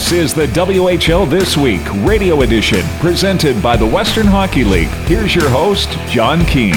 This is the WHL This Week radio edition presented by the Western Hockey League. Here's your host, John Keane.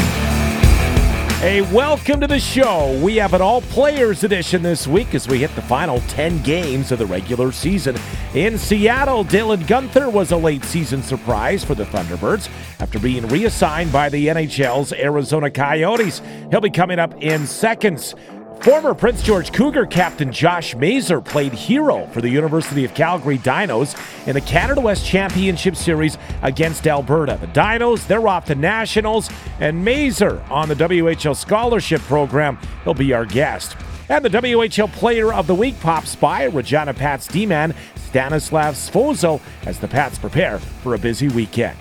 Hey, welcome to the show. We have an all players edition this week as we hit the final 10 games of the regular season. In Seattle, Dylan Guenther was a late season surprise for the Thunderbirds after being reassigned by the NHL's Arizona Coyotes. He'll be coming up in seconds. Former Prince George Cougar captain Josh Maser played hero for the University of Calgary Dinos in the Canada West Championship Series against Alberta. The Dinos, they're off to Nationals, and Maser on the WHL Scholarship Program. He'll be our guest. And the WHL Player of the Week pops by Regina Pats D-man Stanislav Svozil as the Pats prepare for a busy weekend.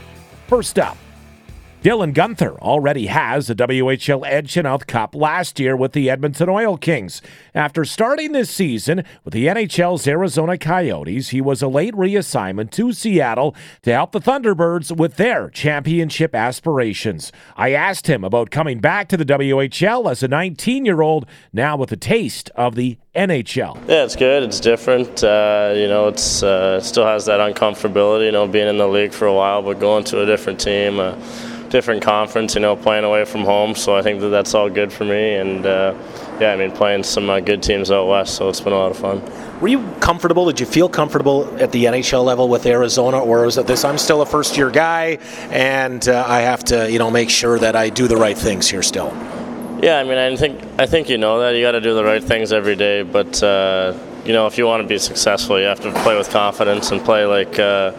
First up, Dylan Guenther already has a WHL Ed Chynoweth Cup last year with the Edmonton Oil Kings. After starting this season with the NHL's Arizona Coyotes, he was a late reassignment to Seattle to help the Thunderbirds with their championship aspirations. I asked him about coming back to the WHL as a 19 year old, now with a taste of the NHL. Yeah, it's good. It's different. Uh, you know, uh, it still has that uncomfortability. You know, being in the league for a while, but going to a different team. Uh, different conference, you know, playing away from home. So I think that that's all good for me. And uh, yeah, I mean, playing some uh, good teams out west, so it's been a lot of fun. Were you comfortable? Did you feel comfortable at the NHL level with Arizona, or was it this? I'm still a first year guy, and uh, I have to, you know, make sure that I do the right things here still. Yeah, I mean, I think I think you know that you got to do the right things every day, but uh, you know, if you want to be successful, you have to play with confidence and play like uh,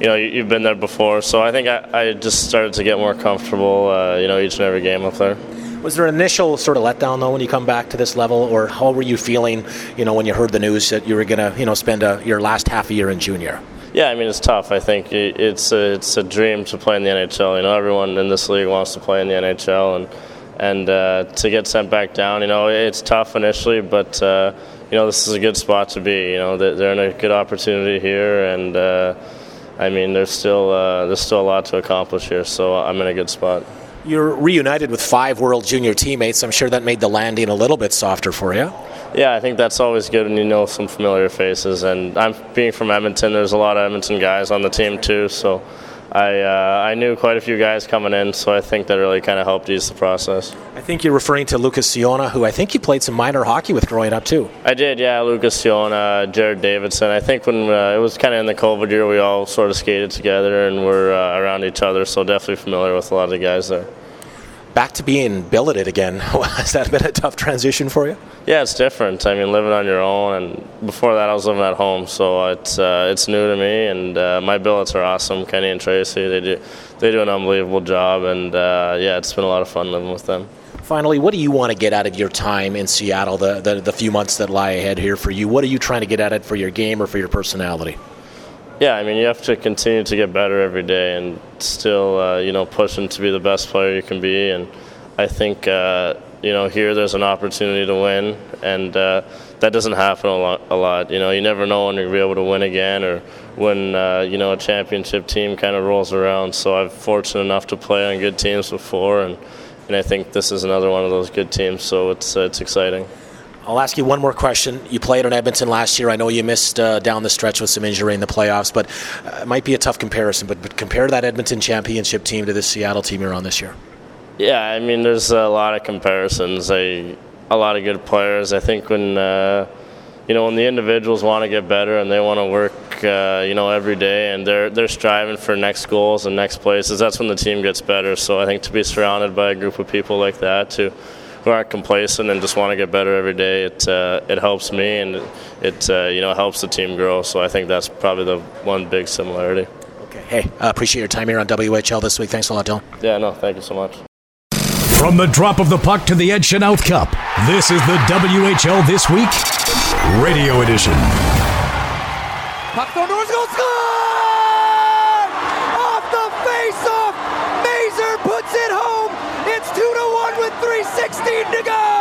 you know you, have been there before. So I think I, I, just started to get more comfortable, uh, you know, each and every game up there. Was there an initial sort of letdown though when you come back to this level, or how were you feeling, you know, when you heard the news that you were going to, you know, spend a, your last half a year in junior? Yeah, I mean it's tough. I think it's a, it's a dream to play in the NHL. You know, everyone in this league wants to play in the NHL, and and uh, to get sent back down, you know, it's tough initially, but uh, you know this is a good spot to be. You know, they're in a good opportunity here, and uh, I mean, there's still uh, there's still a lot to accomplish here, so I'm in a good spot. You're reunited with five World Junior teammates. I'm sure that made the landing a little bit softer for you. Yeah, I think that's always good when you know some familiar faces. And I'm being from Edmonton. There's a lot of Edmonton guys on the team too, so I uh, I knew quite a few guys coming in, so I think that really kind of helped ease the process. I think you're referring to Lucas Ciona, who I think you played some minor hockey with growing up too. I did, yeah. Lucas Ciona, Jared Davidson. I think when uh, it was kind of in the COVID year, we all sort of skated together and were uh, around each other, so definitely familiar with a lot of the guys there back to being billeted again. Has that been a tough transition for you? Yeah, it's different. I mean, living on your own, and before that, I was living at home, so it's uh, it's new to me. And uh, my billets are awesome. Kenny and Tracy, they do they do an unbelievable job, and uh, yeah, it's been a lot of fun living with them. Finally, what do you want to get out of your time in Seattle? The, the the few months that lie ahead here for you. What are you trying to get at it for your game or for your personality? Yeah, I mean, you have to continue to get better every day and still, uh, you know, pushing to be the best player you can be. And I think, uh, you know, here there's an opportunity to win, and uh, that doesn't happen a lot, a lot. You know, you never know when to be able to win again or when, uh, you know, a championship team kind of rolls around. So I'm fortunate enough to play on good teams before, and, and I think this is another one of those good teams, so it's, uh, it's exciting. I'll ask you one more question. You played on Edmonton last year. I know you missed uh, down the stretch with some injury in the playoffs, but uh, it might be a tough comparison. But, but compare that Edmonton championship team to the Seattle team you're on this year. Yeah, I mean, there's a lot of comparisons. I, a lot of good players. I think when uh, you know when the individuals want to get better and they want to work, uh, you know, every day and they're they're striving for next goals and next places. That's when the team gets better. So I think to be surrounded by a group of people like that to who aren't complacent and just want to get better every day. It uh, it helps me and it uh, you know helps the team grow. So I think that's probably the one big similarity. Okay. Hey, I appreciate your time here on WHL this week. Thanks a lot, Dylan. Yeah. No. Thank you so much. From the drop of the puck to the Ed Chynoweth Cup, this is the WHL This Week Radio Edition. Puck thrown towards goal, score! 16 to go!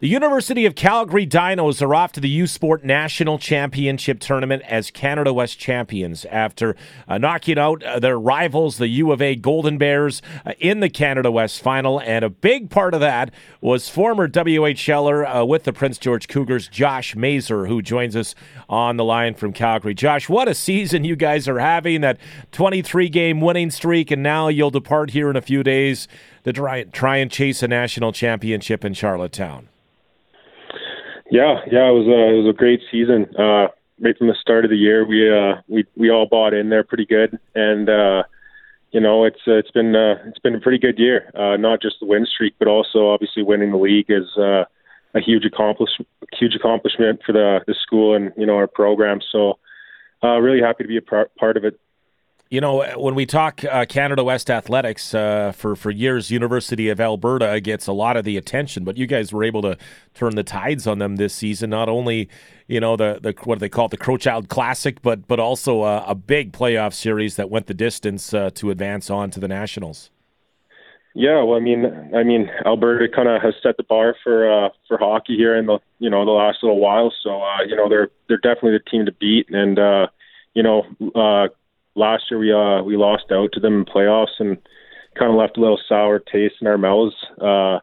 The University of Calgary Dinos are off to the U Sport National Championship Tournament as Canada West champions after uh, knocking out uh, their rivals, the U of A Golden Bears, uh, in the Canada West final. And a big part of that was former WHLer uh, with the Prince George Cougars, Josh Maser, who joins us on the line from Calgary. Josh, what a season you guys are having! That 23 game winning streak, and now you'll depart here in a few days to try, try and chase a national championship in Charlottetown. Yeah, yeah, it was a it was a great season. Uh, right from the start of the year, we uh, we we all bought in there pretty good, and uh, you know it's uh, it's been uh, it's been a pretty good year. Uh, not just the win streak, but also obviously winning the league is uh, a huge accomplishment huge accomplishment for the the school and you know our program. So uh, really happy to be a part part of it you know, when we talk uh, Canada West athletics uh, for for years, University of Alberta gets a lot of the attention, but you guys were able to turn the tides on them this season. Not only, you know, the the what do they call it, the Crowchild Classic, but but also a, a big playoff series that went the distance uh, to advance on to the Nationals. Yeah, well, I mean, I mean, Alberta kind of has set the bar for uh, for hockey here in the you know the last little while. So uh, you know they're they're definitely the team to beat, and uh, you know uh, last year we uh we lost out to them in playoffs and kind of left a little sour taste in our mouths. Uh,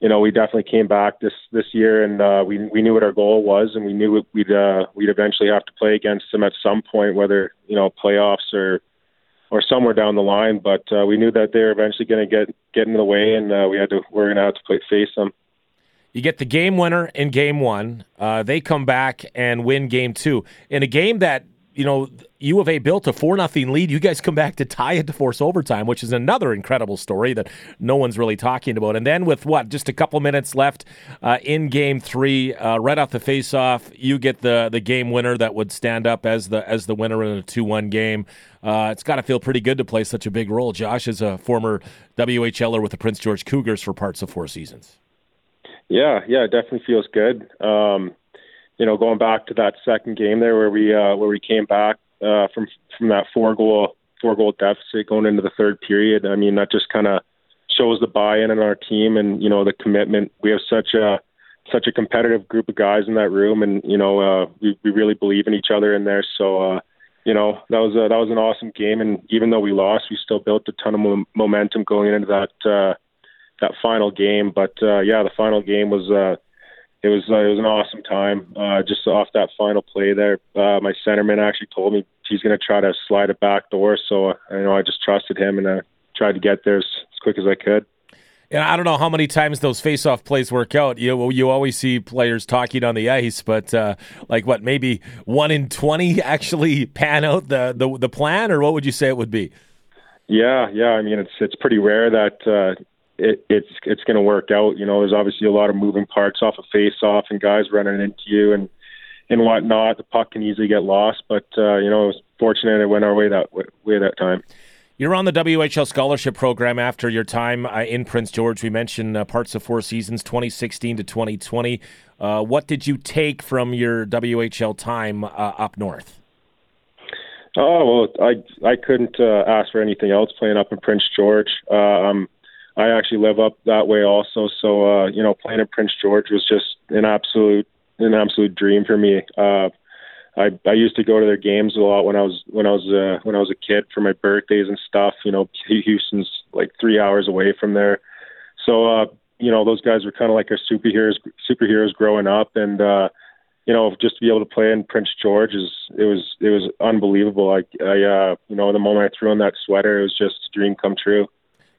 you know, we definitely came back this this year, and uh, we we knew what our goal was, and we knew we'd uh, we'd eventually have to play against them at some point, whether you know playoffs or or somewhere down the line. But uh, we knew that they were eventually going to get get in the way, and uh, we had to we're going to have to play face them. You get the game winner in game one. Uh, they come back and win game two in a game that you know, U of A built a 4 nothing lead. You guys come back to tie it to force overtime, which is another incredible story that no one's really talking about. And then with what, just a couple minutes left uh, in game three, uh, right off the face-off, you get the the game winner that would stand up as the as the winner in a 2 1 game. Uh, it's got to feel pretty good to play such a big role. Josh is a former WHLer with the Prince George Cougars for parts of four seasons. Yeah, yeah, it definitely feels good. Um, you know, going back to that second game there where we uh, where we came back uh, from from that four goal four goal deficit going into the third period. I mean, that just kind of shows the buy-in in our team and you know the commitment. We have such a such a competitive group of guys in that room, and you know uh, we we really believe in each other in there. So uh, you know that was a, that was an awesome game, and even though we lost, we still built a ton of mo- momentum going into that uh, that final game. But uh, yeah, the final game was. Uh, it was uh, it was an awesome time. Uh, just off that final play there, uh, my centerman actually told me he's going to try to slide it back door. So you know I just trusted him and I tried to get there as, as quick as I could. Yeah, I don't know how many times those face-off plays work out. You you always see players talking on the ice, but uh, like what, maybe one in twenty actually pan out the, the the plan, or what would you say it would be? Yeah, yeah. I mean, it's it's pretty rare that uh, it, it's it's going to work out. You know, there's obviously a lot of moving parts off a of face off and guys running into you and and whatnot. The puck can easily get lost, but uh, you know, it was fortunate it went our way that way that time. You're on the WHL scholarship program after your time uh, in Prince George. We mentioned uh, parts of four seasons, 2016 to 2020. Uh, what did you take from your WHL time uh, up north? Oh well, I I couldn't uh, ask for anything else playing up in Prince George. Uh, I'm I actually live up that way also. So uh, you know, playing in Prince George was just an absolute an absolute dream for me. Uh, I I used to go to their games a lot when I was when I was uh, when I was a kid for my birthdays and stuff. You know, Houston's like three hours away from there, so uh, you know those guys were kind of like our superheroes superheroes growing up, and uh, you know just to be able to play in Prince George is it was it was unbelievable. I I uh, you know the moment I threw on that sweater, it was just a dream come true.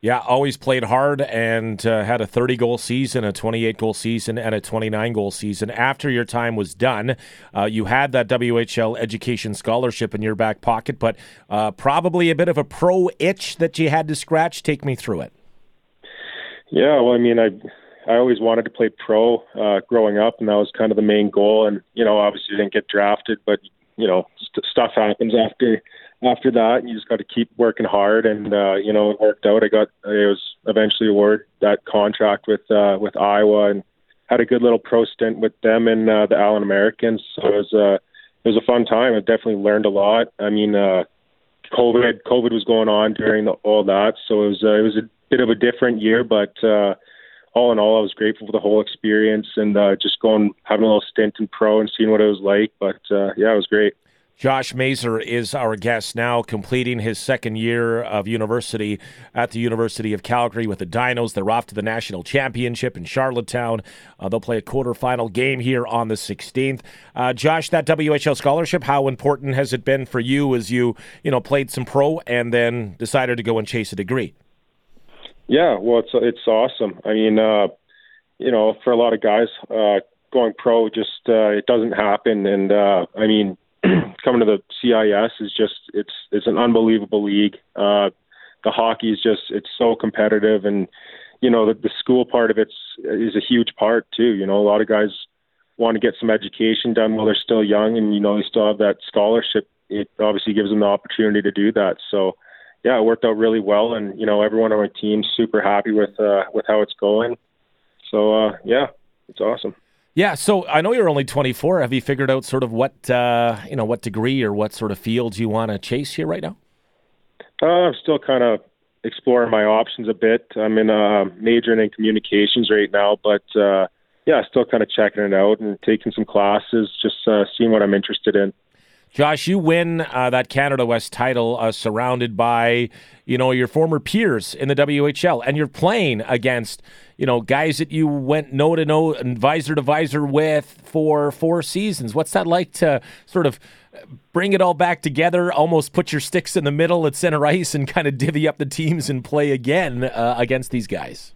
Yeah, always played hard and uh, had a 30 goal season, a 28 goal season, and a 29 goal season. After your time was done, uh, you had that WHL education scholarship in your back pocket, but uh, probably a bit of a pro itch that you had to scratch. Take me through it. Yeah, well, I mean, I I always wanted to play pro uh, growing up, and that was kind of the main goal. And you know, obviously, didn't get drafted, but you know, st- stuff happens after after that, you just got to keep working hard, and uh, you know it worked out. I got I was eventually awarded that contract with uh, with Iowa, and had a good little pro stint with them and uh, the Allen Americans. So it was uh, it was a fun time. I definitely learned a lot. I mean, uh, COVID COVID was going on during the, all that, so it was uh, it was a bit of a different year, but uh, all in all, I was grateful for the whole experience and uh, just going having a little stint in pro and seeing what it was like. But uh, yeah, it was great. Josh Maser is our guest now, completing his second year of university at the University of Calgary with the Dinos. They're off to the national championship in Charlottetown. Uh, they'll play a quarterfinal game here on the 16th. Uh, Josh, that WHL scholarship, how important has it been for you as you, you know, played some pro and then decided to go and chase a degree? Yeah, well, it's it's awesome. I mean, uh, you know, for a lot of guys, uh, going pro just uh, it doesn't happen, and uh, I mean coming to the CIS is just it's it's an unbelievable league. Uh, the hockey is just it's so competitive, and you know the, the school part of it's is a huge part too. You know, a lot of guys want to get some education done while they're still young, and you know they still have that scholarship. It obviously gives them the opportunity to do that. So, yeah, it worked out really well, and you know everyone on my team's super happy with uh, with how it's going. So, uh, yeah, it's awesome. Yeah, so I know you're only 24. Have you figured out sort of what uh, you know, what degree or what sort of fields you want to chase here right now? Uh, I'm still kind of exploring my options a bit. I'm in a majoring in communications right now, but uh, yeah, still kind of checking it out and taking some classes, just uh, seeing what I'm interested in. Josh, you win uh, that Canada West title uh, surrounded by, you know, your former peers in the WHL, and you're playing against, you know, guys that you went no to no and visor to visor with for four seasons. What's that like to sort of bring it all back together, almost put your sticks in the middle at center ice, and kind of divvy up the teams and play again uh, against these guys?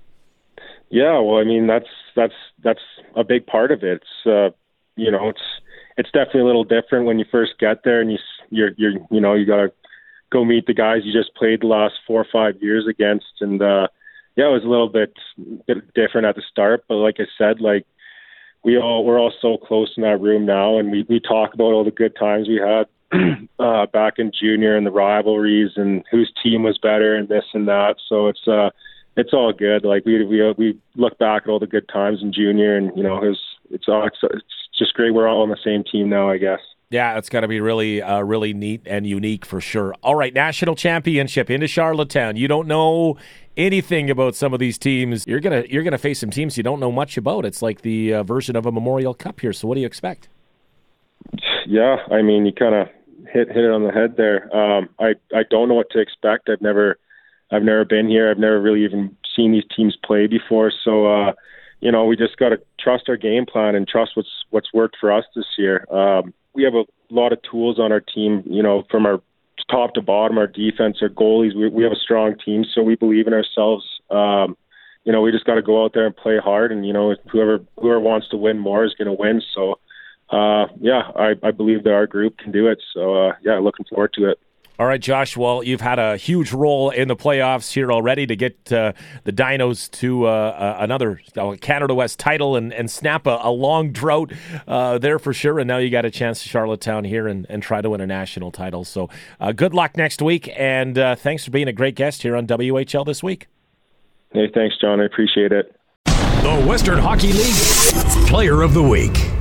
Yeah, well, I mean that's that's that's a big part of it. It's uh, you know it's it's definitely a little different when you first get there and you you're you're you know you got to go meet the guys you just played the last four or five years against. And uh yeah it was a little bit bit different at the start. But like i said like we all we're all so close in that room now. And we we talk about all the good times we had uh back in junior and the rivalries and whose team was better and this and that. So it's uh it's all good. Like we we we look back at all the good times in junior and you know it was it's all it's, it's just great. We're all on the same team now, I guess. Yeah, it's got to be really, uh, really neat and unique for sure. All right, national championship into Charlottetown. You don't know anything about some of these teams. You're gonna you're gonna face some teams you don't know much about. It's like the uh, version of a Memorial Cup here. So, what do you expect? Yeah, I mean, you kind of hit hit it on the head there. Um, I I don't know what to expect. I've never I've never been here. I've never really even seen these teams play before. So. uh you know, we just got to trust our game plan and trust what's what's worked for us this year. Um, we have a lot of tools on our team. You know, from our top to bottom, our defense, our goalies. We, we have a strong team, so we believe in ourselves. Um, you know, we just got to go out there and play hard, and you know, whoever whoever wants to win more is going to win. So, uh, yeah, I, I believe that our group can do it. So, uh, yeah, looking forward to it. All right, Josh. Well, you've had a huge role in the playoffs here already to get uh, the Dinos to uh, uh, another uh, Canada West title and, and snap a, a long drought uh, there for sure. And now you got a chance to Charlottetown here and, and try to win a national title. So uh, good luck next week. And thanks for being a great guest here on WHL this week. Hey, thanks, John. I appreciate it. The Western Hockey League Player of the Week.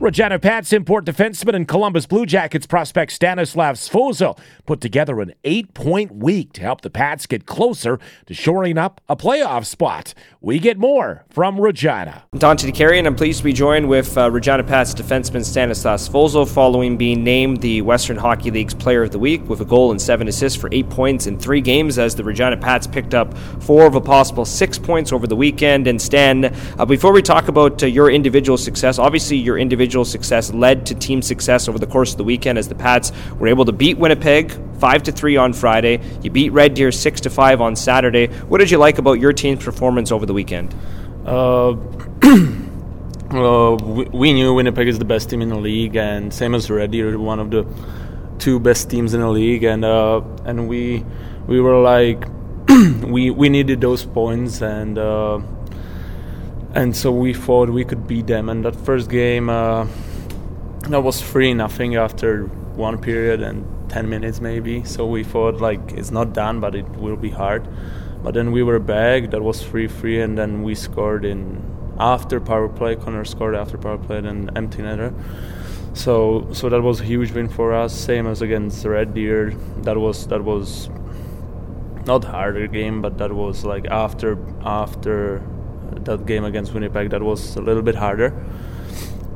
Regina Pats import defenseman and Columbus Blue Jackets prospect Stanislav Svozil put together an eight point week to help the Pats get closer to shoring up a playoff spot. We get more from Regina. I'm Dante DeCarry, and I'm pleased to be joined with uh, Regina Pats defenseman Stanislav Svozil following being named the Western Hockey League's Player of the Week with a goal and seven assists for eight points in three games as the Regina Pats picked up four of a possible six points over the weekend. And Stan, uh, before we talk about uh, your individual success, obviously your individual individual success led to team success over the course of the weekend as the Pats were able to beat Winnipeg 5 to 3 on Friday. You beat Red Deer 6 to 5 on Saturday. What did you like about your team's performance over the weekend? Uh, we, we, knew Winnipeg is the best team in the league, and same as Red Deer, one of the two best teams in the league, and uh, and we we were like we we needed those points, and uh, and so we thought we could beat them. And that first game, uh, that was three nothing after one period and ten minutes maybe. So we thought like it's not done, but it will be hard. But then we were back. That was three three, and then we scored in after power play. Connor scored after power play and empty netter. So so that was a huge win for us. Same as against Red Deer. That was that was not harder game, but that was like after after that game against Winnipeg that was a little bit harder.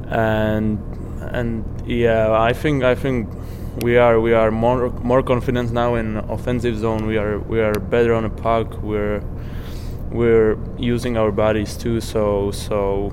And and yeah, I think I think we are we are more more confident now in offensive zone. We are we are better on the puck. We're we're using our bodies too. So so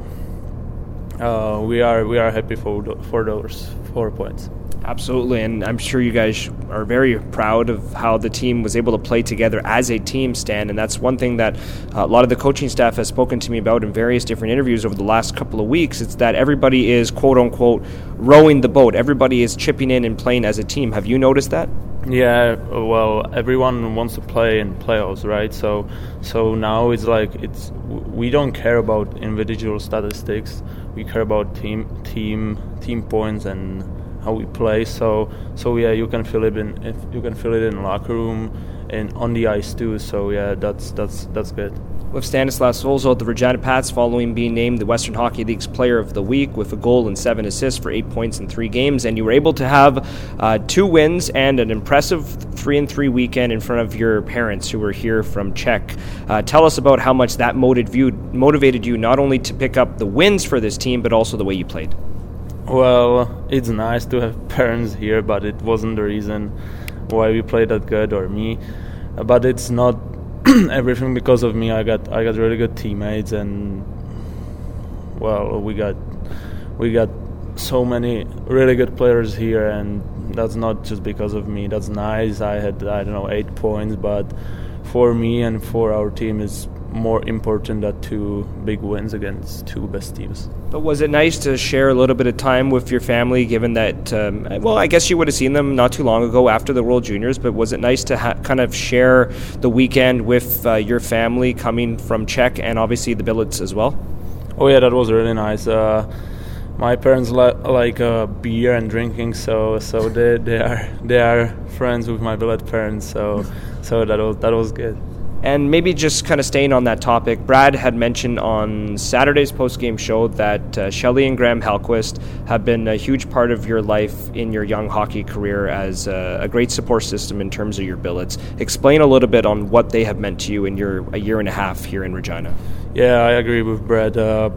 uh, we are we are happy for for those four points. Absolutely, and I'm sure you guys are very proud of how the team was able to play together as a team, Stan. And that's one thing that uh, a lot of the coaching staff has spoken to me about in various different interviews over the last couple of weeks. It's that everybody is quote unquote rowing the boat. Everybody is chipping in and playing as a team. Have you noticed that? Yeah, well, everyone wants to play in playoffs, right? So, so now it's like it's we don't care about individual statistics. We care about team, team, team points and how we play. So so yeah, you can feel it in you can feel it in locker room and on the ice too. So yeah, that's that's that's good. With Stanislav Svozil, the Regina Pats, following being named the Western Hockey League's Player of the Week with a goal and seven assists for eight points in three games, and you were able to have uh, two wins and an impressive three and three weekend in front of your parents who were here from Czech. Uh, tell us about how much that motivated you not only to pick up the wins for this team, but also the way you played. Well, it's nice to have parents here, but it wasn't the reason why we played that good or me. But it's not everything because of me. I got I got really good teammates, and well, we got we got so many really good players here, and that's not just because of me. That's nice. I had I don't know eight points, but for me and for our team is more important than two big wins against two best teams. But was it nice to share a little bit of time with your family, given that, um, well, I guess you would have seen them not too long ago after the World Juniors, but was it nice to ha- kind of share the weekend with uh, your family coming from Czech and obviously the billets as well? Oh, yeah, that was really nice. Uh, my parents li- like uh, beer and drinking, so so they, they are they are friends with my billet parents, so so that was that was good. And maybe just kind of staying on that topic, Brad had mentioned on Saturday's post-game show that uh, Shelly and Graham Halquist have been a huge part of your life in your young hockey career as a, a, great support system in terms of your billets. Explain a little bit on what they have meant to you in your a year and a half here in Regina. Yeah, I agree with Brad. Uh,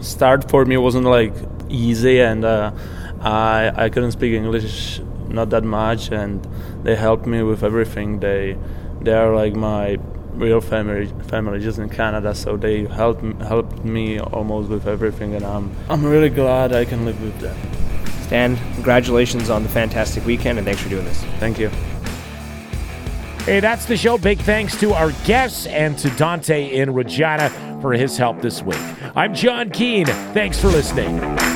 start for me wasn't like easy, and uh, I I couldn't speak English not that much, and they helped me with everything. They they are like my real family family just in Canada so they helped helped me almost with everything and I'm I'm really glad I can live with them. Stan, congratulations on the fantastic weekend and thanks for doing this. Thank you. Hey, that's the show. Big thanks to our guests and to Dante in Regina for his help this week. I'm John Keene. Thanks for listening.